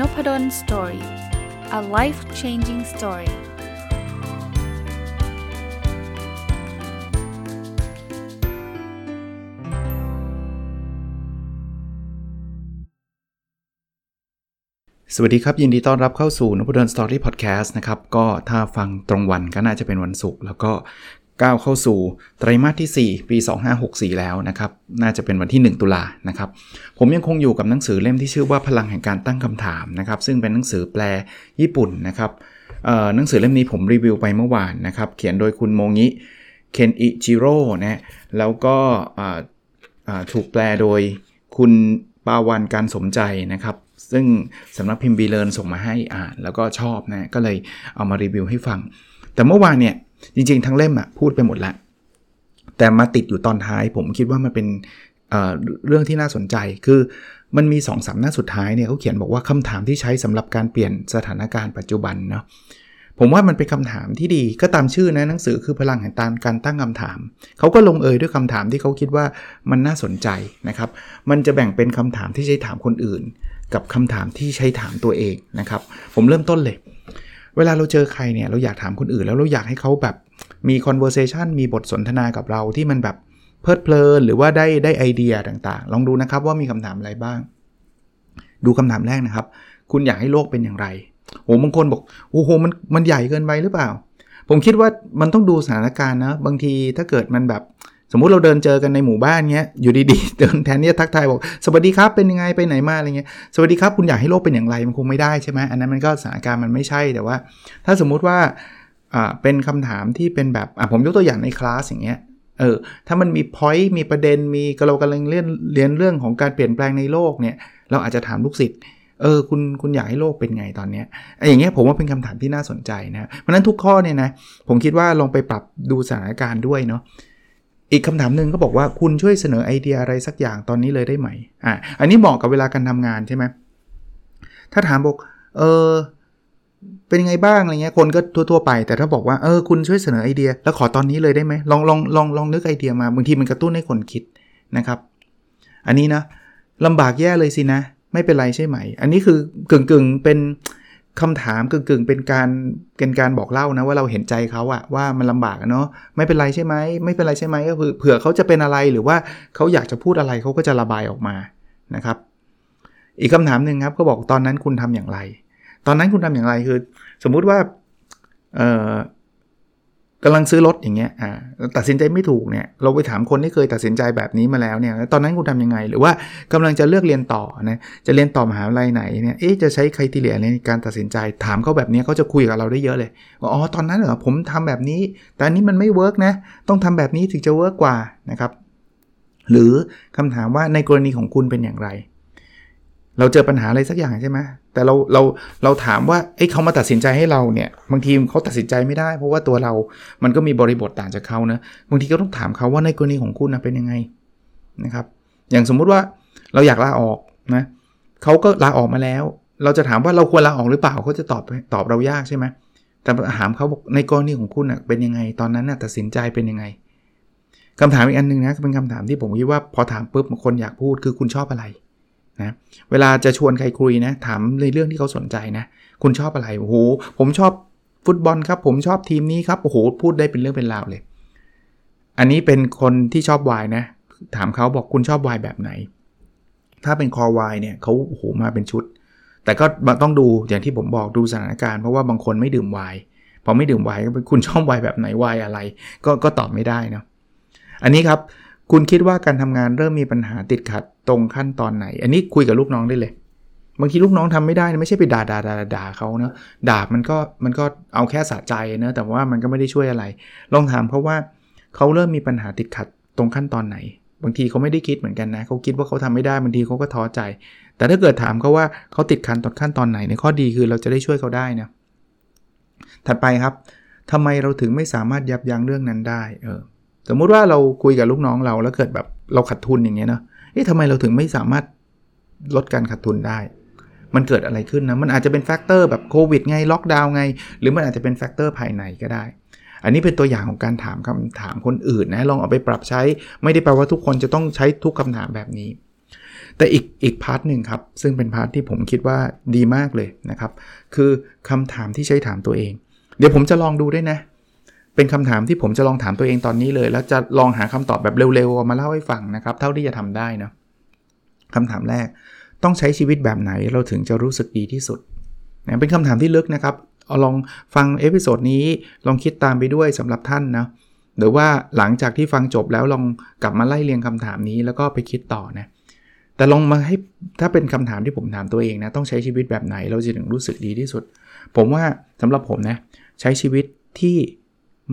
Noppadol Story a life changing story สวัสดีครับ ยินดีต้อนรับเข้าสู่นพดล Story Podcast นะครับ ก็ถ้าฟังตรงวันก็น่าจะเป็นวันศุกร์แล้วก็ ก้าวเข้าสู่ไตรมาสที่ 4 ปี 2564 แล้วนะครับ น่าจะเป็นวันที่ 1 ตุลานะครับ ผมยังคงอยู่กับหนังสือเล่มที่ชื่อว่าพลังแห่งการตั้งคำถามนะครับ ซึ่งเป็นหนังสือแปลญี่ปุ่นนะครับหนังสือเล่มนี้ผมรีวิวไปเมื่อวานนะครับ เขียนโดยคุณโมงิ เคนอิจิโร่นะแล้วก็ถูกแปลโดยคุณปาวันการสมใจนะครับ ซึ่งสำนักพิมพ์บีเลนส่งมาให้อ่าน แล้วก็ชอบนะ ก็เลยเอามารีวิวให้ฟัง แต่เมื่อวานเนี่ยจริงๆ ทั้งเล่มอะพูดไปหมดแล้วแต่มาติดอยู่ตอนท้าย ผมคิดว่ามันเป็นเเรื่องที่น่าสนใจคือมันมี2อสามหน้าสุดท้ายเนี่ยเขาเขียนบอกว่าคำถามที่ใช้สำหรับการเปลี่ยนสถานการณ์ปัจจุบันเนาะผมว่ามันเป็นคำถามที่ดีก็ตามชื่อนะหนังสือคือพลังแห่งการการตั้งคำถาม เขาก็ลงเอยด้วยคำถามที่เขาคิดว่ามันน่าสนใจนะครับ มันจะแบ่งเป็นคำถามที่ใช้ถามคนอื่น กับคำถามที่ใช้ถามตัวเองนะครับ ผมเริ่มต้นเลย เวลาเราเจอใครเนี่ยเราอยากถามคนอื่นแล้วเราอยากให้เขาแบบมี conversation มีบทสนทนากับเราที่มันแบบเพลิดเพลินหรือว่าได้ได้ไอเดียต่างๆ ลองดูนะครับว่ามีคำถามอะไรบ้าง ดูคำถามแรกนะครับ คุณอยากให้โลกเป็นอย่างไรโอ้บางคนบอกโอ้โหมันมันใหญ่เกินไปหรือเปล่า ผมคิดว่ามันต้องดูสถานการณ์นะบางทีถ้าเกิดมันแบบ สมมุติเราเดินเจอกันในหมู่บ้านเงี้ยอยู่ดีๆเดินแทนที่จะทักทายบอกสวัสดีครับเป็นยังไงไปไหนมาอะไรเงี้ยสวัสดีครับคุณอยากให้โลกเป็นอย่างไรมันคงไม่ได้ใช่ไหมอันนั้นมันก็สถานการณ์มันไม่ใช่แต่ว่า ถ้าสมมุติว่าอ่าเป็นคำถามที่เป็นแบบอ่าผมยกตัวอย่างในคลาสอย่างเงี้ยเออถ้ามันมีพอยต์มีประเด็นมีเรากำลังเรียนเรียนเรื่องของการเปลี่ยนแปลงในโลกเนี่ยเราอาจจะถามลูกศิษย์เออคุณคุณอยากให้โลกเป็นไงตอนเนี้ยไอ้อย่างเงี้ยผมว่าเป็นคำถามที่น่าสนใจนะเพราะนั้นทุกข้อเนี่ยนะผมคิดว่าลองไปปรับดูสถานการณ์ด้วยเนาะ อีกคำถามหนึ่งก็บอกว่าคุณช่วยเสนอไอเดียอะไรสักอย่างตอนนี้เลยได้ไหมอะอันนี้เหมาะกับเวลาการทำงานใช่ไหมถ้าถามบอกเออเป็นยังไงบ้างอะไรเงี้ยคนก็ทั่วๆไป แต่ถ้าบอกว่าเออคุณช่วยเสนอไอเดีย แล้วขอตอนนี้เลยได้ไหมลองลองลองลองนึกไอเดียมาบางทีมันกระตุ้นให้คนคิดนะครับ อันนี้นะลำบากแย่เลยสินะ ไม่เป็นไรใช่ไหม อันนี้คือกึ่งกึ่งเป็น คำถามกึ่งๆเป็นการเป็นการบอกเล่านะว่าเราเห็นใจเขาอะว่ามันลำบากเนาะไม่เป็นไรใช่ไหมไม่เป็นไรใช่ไหมก็คือเผื่อเขาจะเป็นอะไรหรือว่าเขาอยากจะพูดอะไรเขาก็จะระบายออกมานะครับ อีกคำถามหนึ่งครับก็บอกตอนนั้นคุณทำอย่างไร ตอนนั้นคุณทำอย่างไรคือ สมมุติว่าเอ่อ กำลังซื้อรถอย่างเงี้ยอ่าตัดสินใจไม่ถูกเนี่ยเราไปถามคนที่เคยตัดสินใจแบบนี้มาแล้วเนี่ยตอนนั้นคุณทำยังไง หรือว่ากำลังจะเลือกเรียนต่อนะจะเรียนต่อมหาวิทยาลัยไหนเนี่ยเอ๊จะใช้ใครที่เหลือในการตัดสินใจ ถามเขาแบบนี้เขาจะคุยกับเราได้เยอะเลยว่าอ๋อตอนนั้นเหรอผมทำแบบนี้ แต่อันนี้มันไม่ work นะต้องทำแบบนี้ถึงจะ work กว่านะครับหรือคำถามว่าในกรณีของคุณเป็นอย่างไร เราเจอปัญหาอะไรสักอย่างใช่ไหม แต่เราเราเราถามว่าไอ้เขามาตัดสินใจให้เราเนี่ยบางทีเขาตัดสินใจไม่ได้ เพราะว่าตัวเรา มันก็มีบริบทต่างจากเขานะบางทีก็ต้องถามเขาว่าในกรณีของคุณนะเป็นยังไงนะครับ อย่างสมมุติว่าเราอยากลาออกนะเขาก็ลาออกมาแล้ว เราจะถามว่าเราควรลาออกหรือเปล่าเขาจะตอบตอบเรายากใช่ไหมแต่ถามเขาบอกในกรณีของคุณนะเป็นยังไง ตอนนั้นนะตัดสินใจเป็นยังไงคำถามอีกอันนึงนะเป็นคำถามที่ผมคิดว่าพอถามปุ๊บคนอยากพูดคือคุณชอบอะไร นะเวลาจะชวนใครคุยนะถามในเรื่องที่เขาสนใจนะ คุณชอบอะไรโอ้โหผมชอบฟุตบอลครับ ผมชอบทีมนี้ครับโอ้โหพูดได้เป็นเรื่องเป็นราวเลย อันนี้เป็นคนที่ชอบวายนะ ถามเขาบอกคุณชอบวายแบบไหน ถ้าเป็นคอวายเนี่ยเขาโอ้โหมาเป็นชุด แต่ก็ต้องดูอย่างที่ผมบอกดูสถานการณ์เพราะว่าบางคนไม่ดื่มวายพอไม่ดื่มวายก็คุณชอบวายแบบไหนวายอะไร ก็ก็ตอบไม่ได้นะอันนี้ครับ คุณคิดว่าการทำงานเริ่มมีปัญหาติดขัดตรงขั้นตอนไหน อันนี้คุยกับลูกน้องได้เลย บางทีลูกน้องทำไม่ได้ไม่ใช่ไปด่าด่าด่าด่าเขาเนะด่ามันก็มันก็เอาแค่สะใจนะแต่ว่ามันก็ไม่ได้ช่วยอะไร ลองถามเขาว่าเขาเริ่มมีปัญหาติดขัดตรงขั้นตอนไหน บางทีเขาไม่ได้คิดเหมือนกันนะเขาคิดว่าเขาทำไม่ได้บางทีเขาก็ท้อใจ แต่ถ้าเกิดถามเขาว่าเขาติดขัดตอนขั้นตอนไหนในข้อดีคือเราจะได้ช่วยเขาได้นะถัดไปครับทำไมเราถึงไม่สามารถยับยั้งเรื่องนั้นได้เออ สมมุติว่าเราคุยกับลูกน้องเราแล้วเกิดแบบเราขาดทุนอย่างเงี้ยเนาะเอ๊ะทำไมเราถึงไม่สามารถลดการขาดทุนได้ มันเกิดอะไรขึ้นนะ มันอาจจะเป็น factor แบบโควิดไง ล็อกดาวน์ไง หรือมันอาจจะเป็น factor ภายในก็ได้ อันนี้เป็นตัวอย่างของการถามคำถามคนอื่นนะ ลองเอาไปปรับใช้ ไม่ได้แปลว่าทุกคนจะต้องใช้ทุกคำถามแบบนี้ แต่อีกอีก part หนึ่งครับ ซึ่งเป็น part ที่ผมคิดว่าดีมากเลยนะครับ คือคำถามที่ใช้ถามตัวเอง เดี๋ยวผมจะลองดูด้วยนะ เป็นคำถามที่ผมจะลองถามตัวเองตอนนี้เลย แล้วจะลองหาคำตอบแบบเร็วๆมาเล่าให้ฟังนะครับ เท่าที่จะทำได้นะคำถามแรกต้องใช้ชีวิตแบบไหนเราถึงจะรู้สึกดีที่สุดนะเป็นคำถามที่ลึกนะครับเอาลองฟัง episode นี้ลองคิดตามไปด้วยสำหรับท่านนะหรือว่าหลังจากที่ฟังจบแล้วลองกลับมาไล่เรียงคำถามนี้แล้วก็ไปคิดต่อนะแต่ลองมาให้ถ้าเป็นคำถามที่ผมถามตัวเองนะต้องใช้ชีวิตแบบไหนเราจะถึงรู้สึกดีที่สุด ผมว่าสำหรับผมนะใช้ชีวิตที่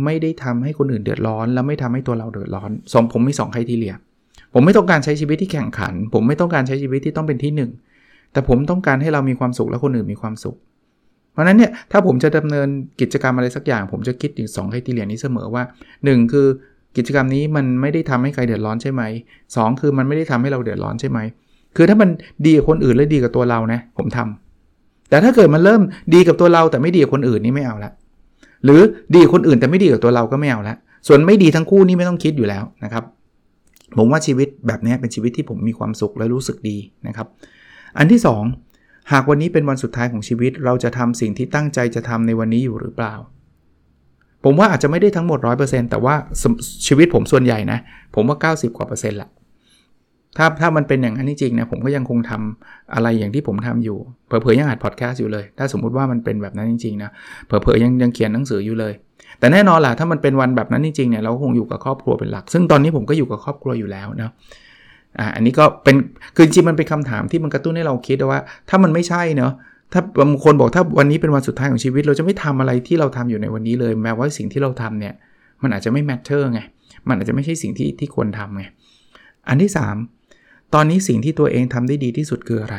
ไม่ได้ทำให้คนอื่นเดือดร้อน แล้วไม่ทำให้ตัวเราเดือดร้อนผมผมมี2 criteria ผมไม่ต้องการใช้ชีวิตที่แข่งขัน ผมไม่ต้องการใช้ชีวิตที่ต้องเป็นที่ 1 แต่ผมต้องการให้เรามีความสุขและคนอื่นมีความสุข เพราะนั้นเนี่ยถ้าผมจะดำเนินกิจกรรมอะไรสักอย่าง ผมจะคิดถึงสองไครทีเลียนี้เสมอว่า 1 คือกิจกรรมนี้มันไม่ได้ทำให้ใครเดือดร้อนใช่ไหมสคือมันไม่ได้ทำให้เราเดือดร้อนใช่ไหมคือถ้ามันดีกับคนอื่นและดีกับตัวเรานะผมทำแต่ถ้าเกิดมันเริ่มดีกับตัวเราแต่ไม่ดีกับคนอื่นนี่ไม่เอาละ หรือดีคนอื่นแต่ไม่ดีกับตัวเราก็ไม่เอาละส่วนไม่ดีทั้งคู่นี่ไม่ต้องคิดอยู่แล้วนะครับ ผมว่าชีวิตแบบนี้เป็นชีวิตที่ผมมีความสุขและรู้สึกดีนะครับ อันที่ 2 หากวันนี้เป็นวันสุดท้ายของชีวิต เราจะทำสิ่งที่ตั้งใจจะทำในวันนี้อยู่หรือเปล่า ผมว่าอาจจะไม่ได้ทั้งหมด 100%แต่ว่าชีวิตผมส่วนใหญ่นะ ผมว่า 90กว่าเปอร์เซ็นต์ละ ถ้าถ้ามันเป็นอย่างนั้นจริงๆนะผมก็ยังคงทำอะไรอย่างที่ผมทำอยู่ เผลอๆยังอัดพอดแคสต์อยู่เลย ถ้าสมมุติว่ามันเป็นแบบนั้นจริงๆนะเผลอๆยังยังเขียนหนังสืออยู่เลย แต่แน่นอนล่ะถ้ามันเป็นวันแบบนั้นจริงๆเนี่ยเราคงอยู่กับครอบครัวเป็นหลัก ซึ่งตอนนี้ผมก็อยู่กับครอบครัวอยู่แล้วนะอ่าอันนี้ก็เป็นคือจริงมันเป็นคำถามที่มันกระตุ้นให้เราคิดว่า ถ้ามันไม่ใช่เนาะถ้าบางคนบอกถ้าวันนี้เป็นวันสุดท้ายของชีวิต เราจะไม่ทำอะไรที่เราทำอยู่ในวันนี้เลย แม้ว่าสิ่งที่เราทำเนี่ยมันอาจจะไม่แมทเทอร์ไงมันอาจจะไม่ใช่สิ่งที่ที่ควรทำไงอันที่ 3 ตอนนี้สิ่งที่ตัวเองทำได้ดีที่สุดคืออะไร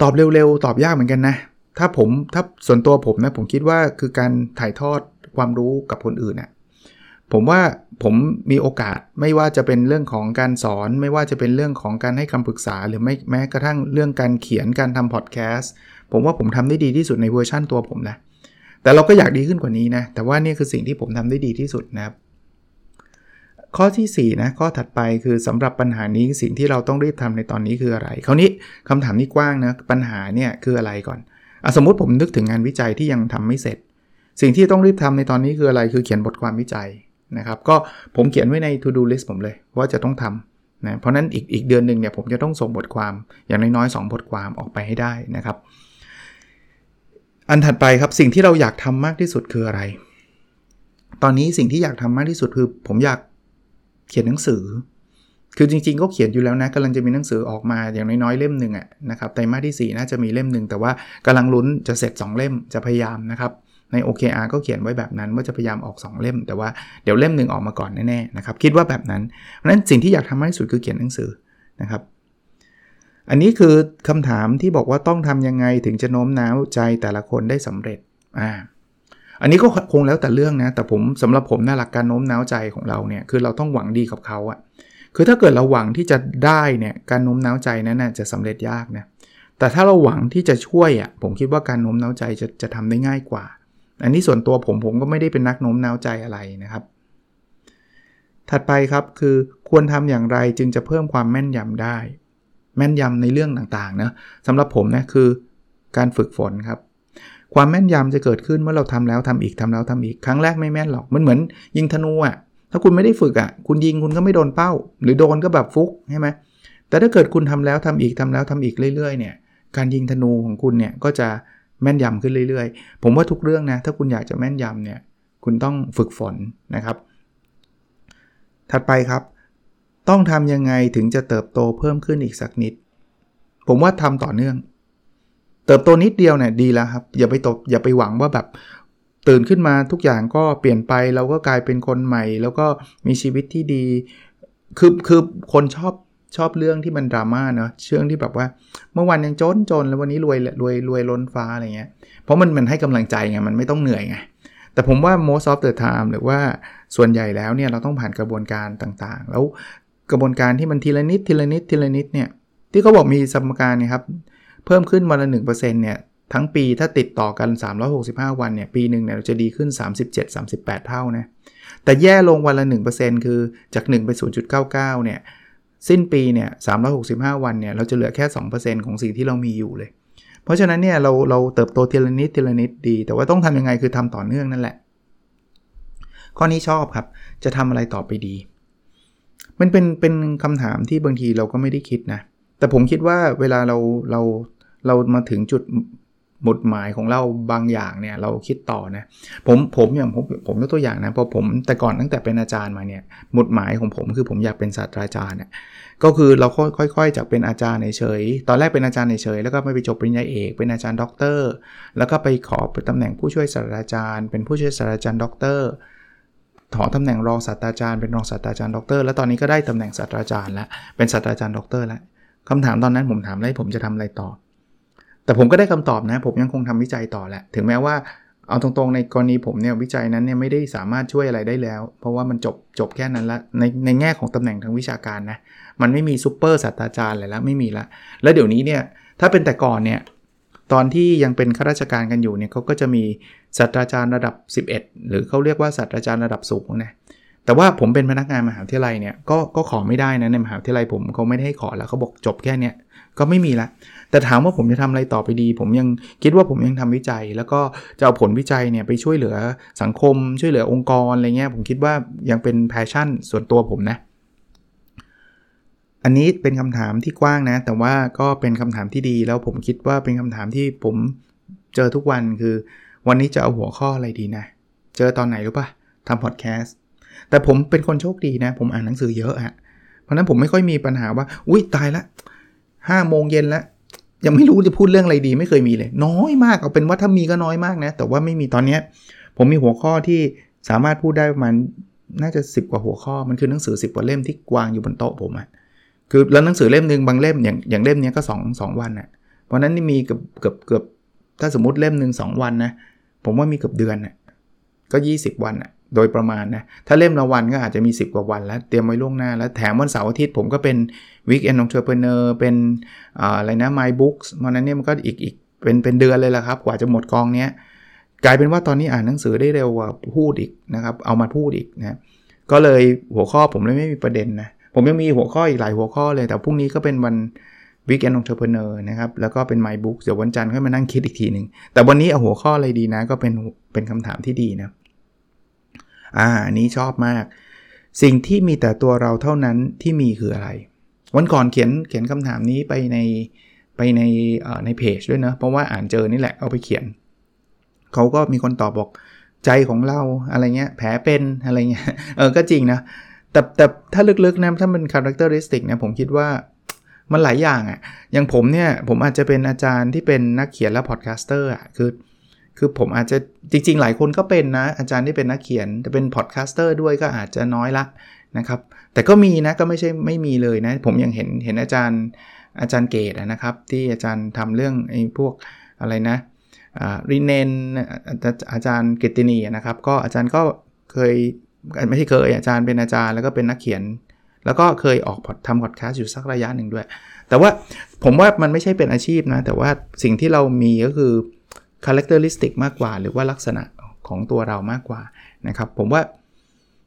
ตอบเร็วๆ ตอบยากเหมือนกันนะ ถ้าผมถ้าส่วนตัวผมนะ ผมคิดว่าคือการถ่ายทอดความรู้กับคนอื่นนะ่ะผมว่าผมมีโอกาสไม่ว่าจะเป็นเรื่องของการสอน ไม่ว่าจะเป็นเรื่องของการให้คำปรึกษา หรือไม่แม้กระทั่งเรื่องการเขียนการทำพอดแคสต์ผมว่าผมทำได้ดีที่สุดในเวอร์ชั่นตัวผมนะแต่เราก็อยากดีขึ้นกว่านี้นะแต่ว่านี่คือสิ่งที่ผมทำได้ดีที่สุดนะครับ ข้อที่4นะข้อถัดไปคือสำหรับปัญหานี้สิ่งที่เราต้องรีบทำในตอนนี้คืออะไรคราวนี้คำถามนี้กว้างนะปัญหาเนี่ยคืออะไรก่อนสมมติผมนึกถึงงานวิจัยที่ยังทำไม่เสร็จ สิ่งที่ต้องรีบทำในตอนนี้คืออะไรคือเขียนบทความวิจัยนะครับก็ผมเขียนไว้ใน to do list ผมเลยว่าจะต้องทำนะเพราะนั้นอีกอีกเดือนหนึ่งเนี่ยผมจะต้องส่งบทความอย่างน้อยๆ2บทความออกไปให้ได้นะครับ อันถัดไปครับสิ่งที่เราอยากทำมากที่สุดคืออะไร ตอนนี้สิ่งที่อยากทำมากที่สุดคือ ผมอยาก เขียนหนังสือ คือจริงๆก็เขียนอยู่แล้วนะกำลังจะมีหนังสือออกมาอย่างน้อยๆเล่มหนึ่งอะนะครับไตรมาสที่ 4 น่าจะมีเล่มหนึ่งแต่ว่ากำลังลุ้นจะเสร็จ 2 เล่มจะพยายามนะครับใน OKR ก็เขียนไว้แบบนั้นว่าจะพยายามออก 2 เล่ม แต่ว่าเดี๋ยวเล่มหนึ่งออกมาก่อนแน่ๆนะครับคิดว่าแบบนั้นเพราะฉะนั้นสิ่งที่อยากทำมากที่สุดคือเขียนหนังสือนะครับอันนี้คือคำถามที่บอกว่าต้องทำยังไงถึงจะโน้มน้าวใจแต่ละคนได้สำเร็จอ่า อันนี้ก็คงแล้วแต่เรื่องนะ แต่ผมสำหรับผมนะหลักการโน้มน้าวใจของเราเนี่ย คือเราต้องหวังดีกับเขาอะคือถ้าเกิดเราหวังที่จะได้เนี่ยการโน้มน้าวใจนั้นนะจะสำเร็จยากนะแต่ถ้าเราหวังที่จะช่วยอะ่ะผมคิดว่าการโน้มน้าวใจจะจะทำได้ง่ายกว่า อันนี้ส่วนตัวผมผมก็ไม่ได้เป็นนักโน้มน้าวใจอะไรนะครับ ถัดไปครับคือควรทำอย่างไรจึงจะเพิ่มความแม่นยำได้ แม่นยำในเรื่องต่างๆนะสำหรับผมนะคือการฝึกฝนครับ ความแม่นยำจะเกิดขึ้นเมื่อเราทำแล้วทำอีกทำแล้วทำอีก ครั้งแรกไม่แม่นหรอก มันเหมือนยิงธนูอะ่ะ ถ้าคุณไม่ได้ฝึกอะ่ะ คุณยิงคุณก็ไม่โดนเป้า หรือโดนก็แบบฟุกใช่ไหมแต่ถ้าเกิดคุณทำแล้วทำอีกทำแล้วทำอีกเรื่อยๆเนี่ย การยิงธนูของคุณเนี่ยก็จะแม่นยำขึ้นเรื่อยๆ ผมว่าทุกเรื่องนะ ถ้าคุณอยากจะแม่นยำเนี่ย คุณต้องฝึกฝนนะครับ ถัดไปครับ ต้องทำยังไงถึงจะเติบโตเพิ่มขึ้นอีกสักนิด ผมว่าทำต่อเนื่อง เติบโตนิดเดียวเนี่ยดีแล้วครับ อย่าไปตบอย่าไปหวังว่าแบบตื่นขึ้นมาทุกอย่างก็เปลี่ยนไปเราก็กลายเป็นคนใหม่ แล้วก็มีชีวิตที่ดีคือคือคนชอบชอบเรื่องที่มันดราม่าเนาะเชื่องที่แบบว่า เมื่อวันยังจนจนแล้ววันนี้รวยรวยรวยล้นฟ้าอะไรเงี้ยเพราะมันมันให้กำลังใจไงมันไม่ต้องเหนื่อยไงแต่ผมว่า most of the time หรือว่าส่วนใหญ่แล้วเนี่ยเราต้องผ่านกระบวนการต่างๆ แล้วกระบวนการที่มันทีละนิดทีละนิดทีละนิดเนี่ยที่เขาบอกมีสมการเนี่ยครับ เพิ่มขึ้นวันละ1%เนี่ยทั้งปีถ้าติดต่อกัน 365 วันเนี่ยปีหนึ่งเนี่ยเราจะดีขึ้น 37-38 เท่านะแต่แย่ลงวันละ 1%คือจาก 1 ไป 0.99 เนี่ยสิ้นปีเนี่ย365 วันเนี่ยเราจะเหลือแค่ 2%ของสิ่งที่เรามีอยู่เลย เพราะฉะนั้นเนี่ยเราเราเติบโตทีละนิดทีละนิดดี แต่ว่าต้องทำยังไงคือทำต่อเนื่องนั่นแหละ ข้อนี้ชอบครับ จะทำอะไรต่อไปดี มันเป็นเป็นคำถามที่บางทีเราก็ไม่ได้คิดนะ แต่ผมคิดว่าเวลาเราเรา เรามาถึงจุดหมุดหมายของเราบางอย่างเนี่ยเราคิดต่อนะผมผมอย่างผมผมยกตัวอย่างนะพอผมแต่ก่อนตั้งแต่เป็นอาจารย์มาเนี่ยหมุดหมายของผมคือผมอยากเป็นศาสตราจารย์เนี่ยก็คือเราค่อยๆจากเป็นอาจารย์เฉยตอนแรกเป็นอาจารย์เฉยแล้วก็ไปจบปริญญาเอกเป็นอาจารย์ด็อกเตอร์แล้วก็ไปขอเป็นตำแหน่งผู้ช่วยศาสตราจารย์ เป็นผู้ช่วยศาสตราจารย์ด็อกเตอร์ขอตำแหน่งรองศาสตราจารย์เป็นรองศาสตราจารย์ด็อกเตอร์แล้วตอนนี้ก็ได้ตำแหน่งศาสตราจารย์แล้วเป็นศาสตราจารย์ด็อกเตอร์แล้วคำถามตอนนั้นผมถามเลยผมจะทำอะไรต่อ แต่ผมก็ได้คำตอบนะ ผมยังคงทำวิจัยต่อแหละ ถึงแม้ว่าเอาตรงๆในกรณีผมเนี่ยวิจัยนั้นเนี่ยไม่ได้สามารถช่วยอะไรได้แล้ว เพราะว่ามันจบจบแค่นั้นละในในแง่ของตำแหน่งทางวิชาการนะมันไม่มีซูเปอร์ศาสตราจารย์อะไรแล้วไม่มีละ แล้วเดี๋ยวนี้เนี่ยถ้าเป็นแต่ก่อนเนี่ยตอนที่ยังเป็นข้าราชการกันอยู่เนี่ยเขาก็จะมีศาสตราจารย์ระดับ 11 หรือเขาเรียกว่าศาสตราจารย์ระดับสูงนะแต่ว่าผมเป็นพนักงานมหาวิทยาลัยเนี่ยก็ก็ขอไม่ได้นะในมหาวิทยาลัยผมเขาไม่ได้ให้ขอแล้วเขาบอกจบแค่เนี้ยก็ไม่มีละ แต่ถามว่าผมจะทำอะไรต่อไปดี ผมยังคิดว่าผมยังทำวิจัย แล้วก็จะเอาผลวิจัยเนี่ยไปช่วยเหลือสังคม ช่วยเหลือองค์กรอะไรเงี้ยผมคิดว่ายังเป็น passion ส่วนตัวผมนะ อันนี้เป็นคำถามที่กว้างนะ แต่ว่าก็เป็นคำถามที่ดีแล้วผมคิดว่าเป็นคำถามที่ผมเจอทุกวันคือ วันนี้จะเอาหัวข้ออะไรดีนะ เจอตอนไหนรู้ปะทำพอดแคสต์แต่ผมเป็นคนโชคดีนะ ผมอ่านหนังสือเยอะอะเพราะนั้นผมไม่ค่อยมีปัญหาว่า อุ้ยตายละห้าโมงเย็นแล้ว ยังไม่รู้จะพูดเรื่องอะไรดีไม่เคยมีเลย น้อยมากเอาเป็นว่าถ้ามีก็น้อยมากนะ แต่ว่าไม่มีตอนนี้ผมมีหัวข้อที่สามารถพูดได้ประมาณน่าจะ 10 กว่าหัวข้อมันคือหนังสือ 10 กว่าเล่มที่วางอยู่บนโต๊ะผมอะคือแล้วหนังสือเล่มหนึ่งบางเล่มอย่างอย่างเล่มนี้ก็2 2วันอะเพราะนั้นนี่มีเกือบเกือบเกือบถ้าสมมติเล่มหนึ่ง2วันนะผมว่ามีเกือบเดือนอะก็ 20 วันอะ โดยประมาณนะ ถ้าเล่มละวันก็อาจจะมี 10 กว่าวันแล้ว เตรียมไว้ล่วงหน้า แล้วแถมวันเสาร์อาทิตย์ผมก็เป็น Weekend Entrepreneur เป็นอะไรนะ My Books มันนั้นเนี่ยมันก็อีกอีกเป็นเป็นเดือนเลยละครับ กว่าจะหมดกองเนี้ยกลายเป็นว่าตอนนี้อ่านหนังสือได้เร็วกว่าพูดอีกนะครับ เอามาพูดอีกนะก็เลยหัวข้อผมเลยไม่มีประเด็นนะผมยังมีหัวข้ออีกหลายหัวข้อเลย แต่พรุ่งนี้ก็เป็นวัน Weekend Entrepreneur นะครับ แล้วก็เป็น My Books เดี๋ยววันจันทร์ค่อยมานั่งคิดอีกทีหนึ่งแต่วันนี้เอาหัวข้ออะไรดีนะ ก็เป็นเป็นคำถามที่ดีนะ อ่านี้ชอบมาก สิ่งที่มีแต่ตัวเราเท่านั้นที่มีคืออะไร วันก่อนเขียนเขียนคำถามนี้ไปในไปในในเพจด้วยนะ เพราะว่าอ่านเจอนี่แหละเอาไปเขียน เขาก็มีคนตอบบอกใจของเราอะไรเงี้ยแผลเป็นอะไรเงี้ยเออก็จริงนะ แต่แต่ถ้าลึกๆนะถ้าเป็นคุณลักษณะสติกนะผมคิดว่ามันหลายอย่างอะ่ะอย่างผมเนี่ย ผมอาจจะเป็นอาจารย์ที่เป็นนักเขียนและ podcaster อะคือ คือผมอาจจะจริง ๆ หลายคนก็เป็นนะ อาจารย์ที่เป็นนักเขียน แต่เป็น podcaster ด้วยก็อาจจะน้อยละนะครับ แต่ก็มีนะก็ไม่ใช่ไม่มีเลยนะ ผมยังเห็นเห็นอาจารย์อาจารย์เกตนะครับ ที่อาจารย์ทำเรื่องไอ้พวกอะไรนะรีเนนอาจารย์กิตินีนะครับ ก็อาจารย์ก็เคยไม่ใช่เคยอาจารย์เป็นอาจารย์แล้วก็เป็นนักเขียน แล้วก็เคยออกพอดทำพอดแคสต์อยู่สักระยะหนึ่งด้วย แต่ว่าผมว่ามันไม่ใช่เป็นอาชีพนะ แต่ว่าสิ่งที่เรามีก็คือ characteristic มากกว่า หรือว่าลักษณะของตัวเรามากกว่านะครับ ผมว่า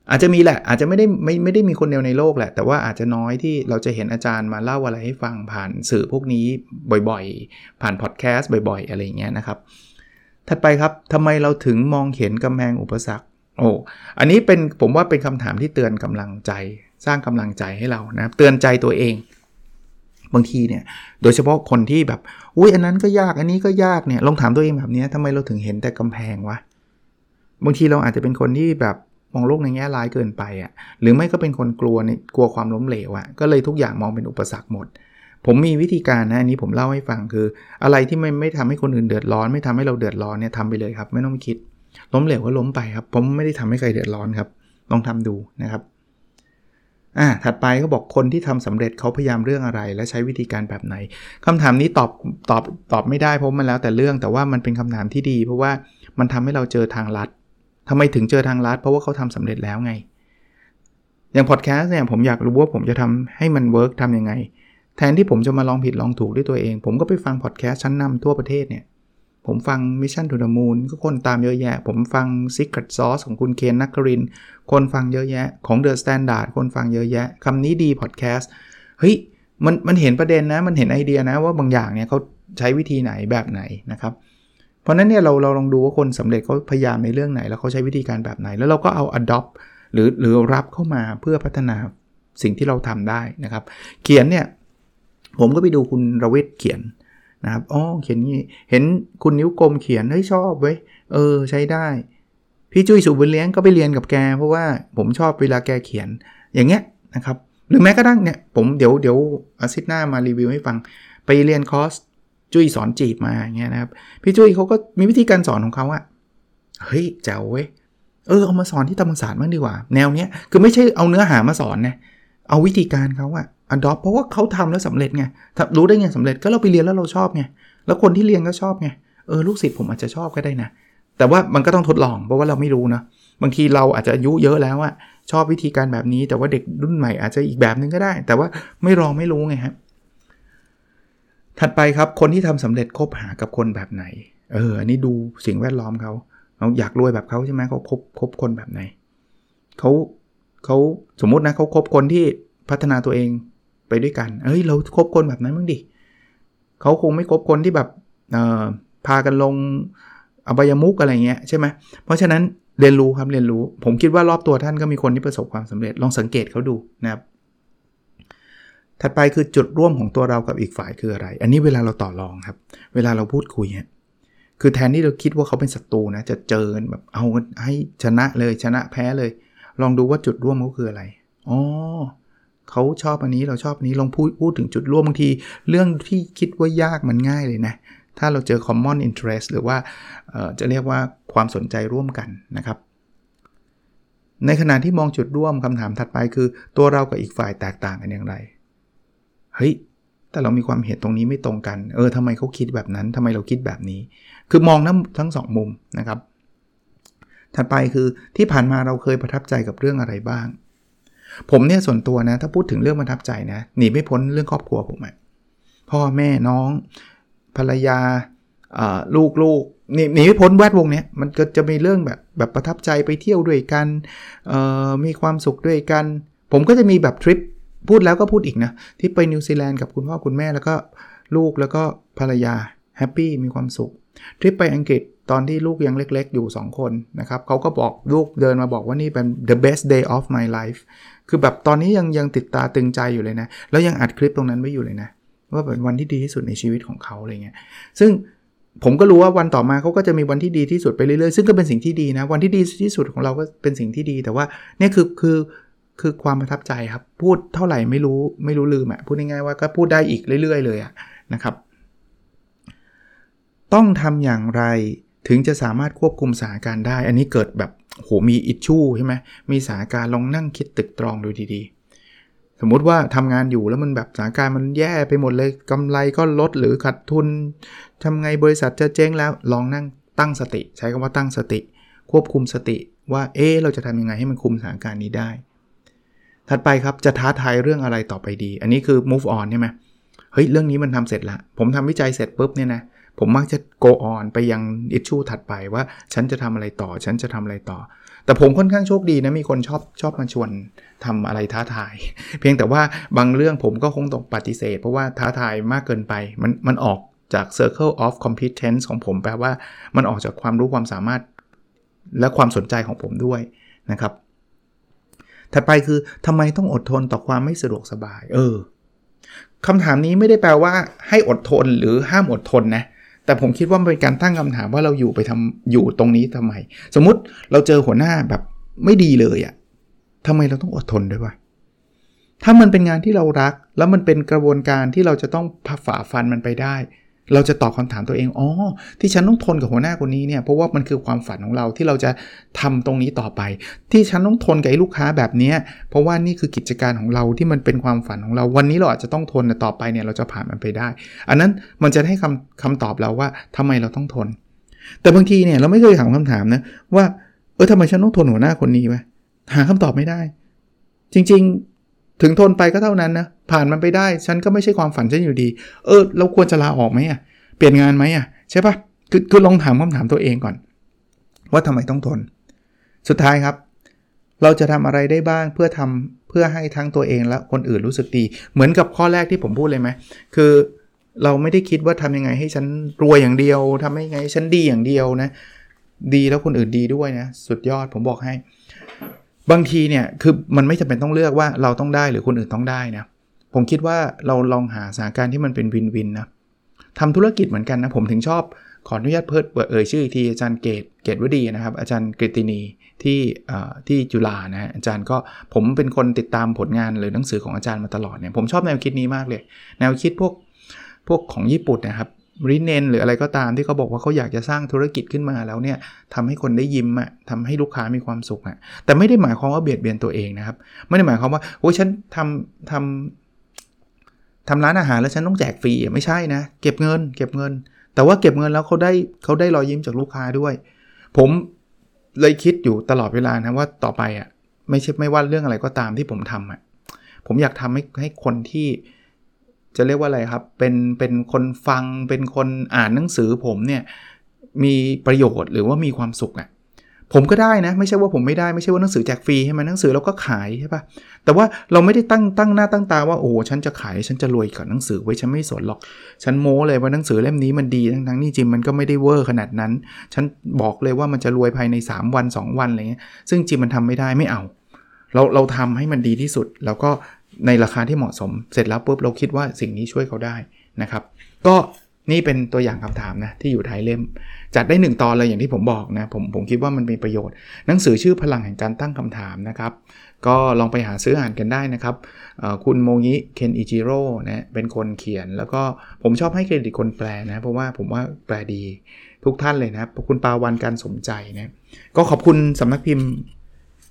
อาจจะมีแหละ อาจจะไม่ได้ไม่ไม่ได้มีคนเดียวในโลกแหละ แต่ว่าอาจจะน้อยที่เราจะเห็นอาจารย์มาเล่าอะไรให้ฟังผ่านสื่อพวกนี้บ่อยๆ ผ่านพอดแคสต์บ่อยๆ อะไรอย่างเงี้ยนะครับ ถัดไปครับทำไมเราถึงมองเห็นกำแพงอุปสรรค โอ้อันนี้เป็นผมว่าเป็นคำถามที่เตือนกำลังใจ สร้างกำลังใจให้เรานะเตือนใจตัวเอง บางทีเนี่ย โดยเฉพาะคนที่แบบ อุ้ยอันนั้นก็ยาก อันนี้ก็ยากเนี่ย ลองถามตัวเองแบบนี้ทำไมเราถึงเห็นแต่กำแพงวะ บางทีเราอาจจะเป็นคนที่แบบมองโลกในแง่ร้ายเกินไปอะ่ะ หรือไม่ก็เป็นคนกลัวในกลัวความล้มเหลวอะ่ะ ก็เลยทุกอย่างมองเป็นอุปสรรคหมด ผมมีวิธีการนะอันนี้ผมเล่าให้ฟังคือ อะไรที่ไม่ไม่ทำให้คนอื่นเดือดร้อน ไม่ทำให้เราเดือดร้อนเนี่ยทำไปเลยครับ ไม่ต้องคิด ล้มเหลวก็ล้มไปครับ ผมไม่ได้ทำให้ใครเดือดร้อนครับ ลองทำดูนะครับ อ่าถัดไปเขาบอกคนที่ทำสำเร็จเขาพยายามเรื่องอะไร และใช้วิธีการแบบไหนคำถามนี้ตอบตอบตอบไม่ได้เพราะมันแล้วแต่เรื่องแต่ว่ามันเป็นคำถามที่ดี เพราะว่ามันทำให้เราเจอทางลัดทำไมถึงเจอทางลัด เพราะว่าเขาทำสำเร็จแล้วไง อย่างพอดแคสต์เนี่ยผมอยากรู้ว่าผมจะทำให้มัน work ทำยังไง แทนที่ผมจะมาลองผิดลองถูกด้วยตัวเอง ผมก็ไปฟังพอดแคสต์ชั้นนำทั่วประเทศเนี่ย ผมฟัง Mission to the Moon ก็คนตามเยอะแยะ ผมฟัง Secret Sauce ของคุณเคน นครินทร์ คนฟังเยอะแยะ ของ The Standard คนฟังเยอะแยะคำนี้ดีพอดแคสต์เฮ้ยมันมันเห็นประเด็นนะ มันเห็นไอเดียนะว่าบางอย่างเนี่ยเขาใช้วิธีไหนแบบไหนนะครับ เพราะนั้นเนี่ยเราเราลองดูว่าคนสำเร็จเขาพยายามในเรื่องไหน แล้วเขาใช้วิธีการแบบไหน แล้วเราก็เอา adopt หรือหรือรับเข้ามาเพื่อพัฒนาสิ่งที่เราทำได้นะครับ เขียนเนี่ยผมก็ไปดูคุณรวิทย์เขียน นะครับอ๋อเขียนนี้เห็นคุณนิ้วกลมเขียนเฮ้ยชอบเว้ยเออใช้ได้ พี่จุ้ยสุบุญเลี้ยงก็ไปเรียนกับแก เพราะว่าผมชอบเวลาแกเขียนอย่างเงี้ยนะครับหรือแม้กระทั่งเนี่ยผมเดี๋ยวเดี๋ยวอาทิตย์หน้ามารีวิวให้ฟังไปเรียนคอร์สจุ้ยสอนจีบมาเงี้ยนะครับ พี่จุ้ยเขาก็มีวิธีการสอนของเขาอะเฮ้ยแจ๋วเว้ยเออเอามาสอนที่ธรรมศาสตร์มากดีกว่า แนวเนี้ยคือไม่ใช่เอาเนื้อหามาสอนนะเอาวิธีการเขาอะ อดอปเพราะว่าเขาทำแล้วสำเร็จไงรู้ได้ไงสำเร็จก็เราไปเรียนแล้วเราชอบไงแล้วคนที่เรียนก็ชอบไงเออลูกศิษย์ผมอาจจะชอบก็ได้นะ แต่ว่ามันก็ต้องทดลองเพราะว่าเราไม่รู้นะบางทีเราอาจจะอายุเยอะแล้วอะชอบวิธีการแบบนี้ แต่ว่าเด็กรุ่นใหม่อาจจะอีกแบบนึงก็ได้ แต่ว่าไม่ลองไม่รู้ไงครับถัดไปครับคนที่ทำสำเร็จคบหากับคนแบบไหน เอออันนี้ดูสิ่งแวดล้อมเขาเราอยากรวยแบบเขาใช่ไหมเขาคบคบคนแบบไหนเขาเขาสมมุตินะเขาคบคนที่พัฒนาตัวเอง ไปด้วยกัน เอ้ยเราคบคนแบบนั้นมั้งดิเขาคงไม่คบคนที่แบบพากันลงอบายมุกอะไรเงี้ยใช่ไหมเพราะฉะนั้นเรียนรู้ครับเรียนรู้ ผมคิดว่ารอบตัวท่านก็มีคนที่ประสบความสำเร็จลองสังเกตเขาดูนะครับ ถัดไปคือจุดร่วมของตัวเรากับอีกฝ่ายคืออะไร อันนี้เวลาเราต่อรองครับ เวลาเราพูดคุยคือแทนที่เราคิดว่าเขาเป็นศัตรูนะจะเจอแบบเอาให้ชนะเลยชนะแพ้เลย ลองดูว่าจุดร่วมเขาคืออะไรอ๋อ เขาชอบอันนี้เราชอบอันนี้ลองพูดพูดถึงจุดร่วมบางที เรื่องที่คิดว่ายากมันง่ายเลยนะ ถ้าเราเจอ common interest หรือว่าจะเรียกว่าความสนใจร่วมกันนะครับ ในขณะที่มองจุดร่วมคำถามถัดไปคือ ตัวเรากับอีกฝ่ายแตกต่างกันอย่างไรเฮ้ยแต่เรามีความเห็นตรงนี้ไม่ตรงกัน เออทำไมเขาคิดแบบนั้นทำไมเราคิดแบบนี้ คือมองทั้งทั้งสองมุมนะครับ ถัดไปคือที่ผ่านมาเราเคยประทับใจกับเรื่องอะไรบ้าง ผมเนี่ยส่วนตัวนะ ถ้าพูดถึงเรื่องประทับใจนะหนีไม่พ้นเรื่องครอบครัวผมอะพ่อแม่น้อง ภรรยาลูกลูกหนีหนีไม่พ้นแวดวงเนี้ยมันก็จะมีเรื่องแบบแบบประทับใจไปเที่ยวด้วยกันมีความสุขด้วยกัน ผมก็จะมีแบบทริปพูดแล้วก็พูดอีกนะ ที่ไปนิวซีแลนด์กับคุณพ่อคุณแม่แล้วก็ลูกแล้วก็ภรรยาแฮปปี้มีความสุขทริปไปอังกฤษตอนที่ลูกยังเล็กๆ อยู่ 2 คนนะครับเขาก็บอกลูกเดินมาบอกว่านี่เป็น the best day of my life คือแบบตอนนี้ยังยังติดตาตึงใจอยู่เลยนะ แล้วยังอัดคลิปตรงนั้นไว้อยู่เลยนะ ว่าเป็นวันที่ดีที่สุดในชีวิตของเขาอะไรเงี้ย ซึ่งผมก็รู้ว่าวันต่อมาเขาก็จะมีวันที่ดีที่สุดไปเรื่อยๆ ซึ่งก็เป็นสิ่งที่ดีนะ วันที่ดีที่สุดของเราก็เป็นสิ่งที่ดี แต่ว่าเนี่ยคือคือคือความประทับใจครับ พูดเท่าไหร่ไม่รู้ไม่รู้ลืมอะพูดง่ายๆว่าก็พูดได้อีกเรื่อย ๆ เลยอะนะครับ ต้องทำอย่างไรถึงจะสามารถควบคุมสถานการณ์ได้ อันนี้เกิดแบบ โหมีอิชชูใช่ไหมมีสถานการณ์ลองนั่งคิดตึกตรองดูดีๆ สมมุติว่าทำงานอยู่แล้วมันแบบสถานการณ์มันแย่ไปหมดเลยกำไรก็ลดหรือขาดทุนทำไงบริษัทจะเจ๊งแล้วลองนั่งตั้งสติ ใช้คำว่าตั้งสติ ควบคุมสติว่าเอ๊เราจะทำยังไงให้มันคุมสถานการณ์นี้ได้ ถัดไปครับจะท้าทายเรื่องอะไรต่อไปดี อันนี้คือ move on ใช่ไหมเฮ้ยเรื่องนี้มันทำเสร็จละผมทำวิจัยเสร็จปุ๊บเนี่ยนะ ผมมักจะ go on ไปยังอิชชูถัดไปว่าฉันจะทำอะไรต่อ ฉันจะทำอะไรต่อ แต่ผมค่อนข้างโชคดีนะ มีคนชอบชอบมาชวนทำอะไรท้าทาย เพียงแต่ว่าบางเรื่องผมก็คงต้องปฏิเสธ เพราะว่าท้าทายมากเกินไป มันมันออกจาก circle of competence ของผมแปลว่ามันออกจากความรู้ความสามารถ และความสนใจของผมด้วยนะครับ ถัดไปคือทำไมต้องอดทนต่อความไม่สะดวกสบาย เออคำถามนี้ไม่ได้แปลว่าให้อดทนหรือห้ามอดทนนะ แต่ผมคิดว่ามันเป็นการตั้งคำถามว่าเราอยู่ไปทำอยู่ตรงนี้ทำไม สมมติเราเจอหัวหน้าแบบไม่ดีเลยอะ่ะทำไมเราต้องอดทนด้วยวะถ้ามันเป็นงานที่เรารัก แล้วมันเป็นกระบวนการที่เราจะต้องฝ่าฟันมันไปได้ เราจะตอบคำถามตัวเองอ๋อที่ฉันต้องทนกับหัวหน้าคนนี้เนี่ยเพราะว่ามันคือความฝันของเราที่เราจะทำตรงนี้ต่อไป ที่ฉันต้องทนกับไอ้ลูกค้าแบบนี้เพราะว่านี่คือกิจการของเราที่มันเป็นความฝันของเรา วันนี้เราอาจจะต้องทนแต่ต่อไปเนี่ยเราจะผ่านมันไปได้ อันนั้นมันจะให้คำคำตอบเราว่าทำไมเราต้องทน แต่บางทีเนี่ยเราไม่เคยถามคำถามนะว่าเออทำไมฉันต้องทนหัวหน้าคนนี้วะหาคำตอบไม่ได้ จริง ถึงทนไปก็เท่านั้นนะ ผ่านมันไปได้ ฉันก็ไม่ใช่ความฝันฉันอยู่ดี เออ เราควรจะลาออกไหมอะ เปลี่ยนงานไหมอะ ใช่ปะคือคือลองถามคำถามตัวเองก่อน ว่าทำไมต้องทน สุดท้ายครับ เราจะทำอะไรได้บ้างเพื่อทำเพื่อให้ทั้งตัวเองและคนอื่นรู้สึกดี เหมือนกับข้อแรกที่ผมพูดเลยไหม คือเราไม่ได้คิดว่าทำยังไงให้ฉันรวยอย่างเดียวทำยังไงฉันดีอย่างเดียวนะ ดีแล้วคนอื่นดีด้วยนะ สุดยอดผมบอกให้ บางทีเนี่ยคือมันไม่จำเป็นต้องเลือกว่าเราต้องได้หรือคนอื่นต้องได้นะผมคิดว่าเราลองหาสถานการณ์ที่มันเป็นวินวินนะทำธุรกิจเหมือนกันนะผมถึงชอบขออนุญาตเพิดเปิดเอ่ยชื่ออีกทีอาจารย์เกตเกตวดีนะครับ อาจารย์กฤตินีที่ที่จุฬานะฮะอาจารย์ก็ผมเป็นคนติดตามผลงานหรือหนังสือของอาจารย์มาตลอดเนี่ยผมชอบแนวคิดนี้มากเลย แนวคิดพวกพวกของญี่ปุ่นนะครับ ริเนนหรืออะไรก็ตามที่เขาบอกว่าเขาอยากจะสร้างธุรกิจขึ้นมาแล้วเนี่ยทำให้คนได้ยิ้มอะทำให้ลูกค้ามีความสุขอะแต่ไม่ได้หมายความว่าเบียดเบียนตัวเองนะครับ ไม่ได้หมายความว่าโอ้ยฉันทำทำทำร้านอาหารแล้วฉันต้องแจกฟรีไม่ใช่นะ เก็บเงิน เก็บเงิน แต่ว่าเก็บเงินแล้วเขาได้เขาได้รอยยิ้มจากลูกค้าด้วย ผมเลยคิดอยู่ตลอดเวลานะว่าต่อไปอะ่ะไม่ใช่ไม่ว่าเรื่องอะไรก็ตามที่ผมทำอะ่ะผมอยากทำให้ให้คนที่ จะเรียกว่าอะไรครับ เป็นเป็นคนฟังเป็นคนอ่านหนังสือผมเนี่ยมีประโยชน์หรือว่ามีความสุขอะ่ะผมก็ได้นะ ไม่ใช่ว่าผมไม่ได้ไม่ใช่ว่าหนังสือแจกฟรีใช่ไหมหนังสือเราก็ขายใช่ปะแต่ว่าเราไม่ได้ตั้งตั้งหน้าตั้งตาว่าโอ้ฉันจะขายฉันจะรวยกับหนังสือไว้ฉันไม่สนหรอก ฉันโม้เลยว่าหนังสือเล่มนี้มันดีทั้งทั้งนี่จริงมันก็ไม่ได้เวอร์ขนาดนั้น ฉันบอกเลยว่ามันจะรวยภายใน 3 วัน 2 วันอะไรเงี้ยซึ่งจริงมันทำไม่ได้ไม่เอา เราเราทำให้มันดีที่สุด แล้วก็ ในราคาที่เหมาะสม เสร็จแล้วปุ๊บเราคิดว่าสิ่งนี้ช่วยเขาได้นะครับ ก็นี่เป็นตัวอย่างคำถามนะที่อยู่ท้ายเล่ม จัดได้ 1 ตอนเลยอย่างที่ผมบอกนะผมผมคิดว่ามันมีประโยชน์ หนังสือชื่อพลังแห่งการตั้งคำถามนะครับ ก็ลองไปหาซื้ออ่านกันได้นะครับ คุณโมงิเคนอิจิโร่นะเป็นคนเขียนแล้วก็ผมชอบให้เครดิตคนแปลนะเพราะว่าผมว่าแปลดีทุกท่านเลยนะคุณปาวันการสมใจนะก็ขอบคุณสำนักพิมพ์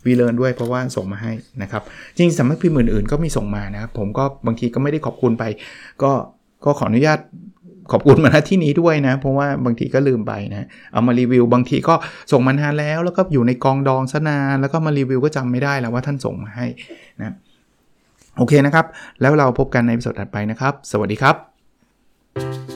วีเลินด้วยเพราะว่าส่งมาให้นะครับ จริงสำนักพิมพ์อื่นๆก็มีส่งมานะครับ ผมก็บางทีก็ไม่ได้ขอบคุณไป ก็ก็ขออนุญาตขอบคุณมาณที่นี้ด้วยนะ เพราะว่าบางทีก็ลืมไปนะเอามารีวิวบางทีก็ส่งมานานแล้ว แล้วก็อยู่ในกองดองซะนานแล้วก็มารีวิวก็จำไม่ได้แล้วว่าท่านส่งมาให้นะโอเคนะครับ แล้วเราพบกันในสดถัดไปนะครับ สวัสดีครับ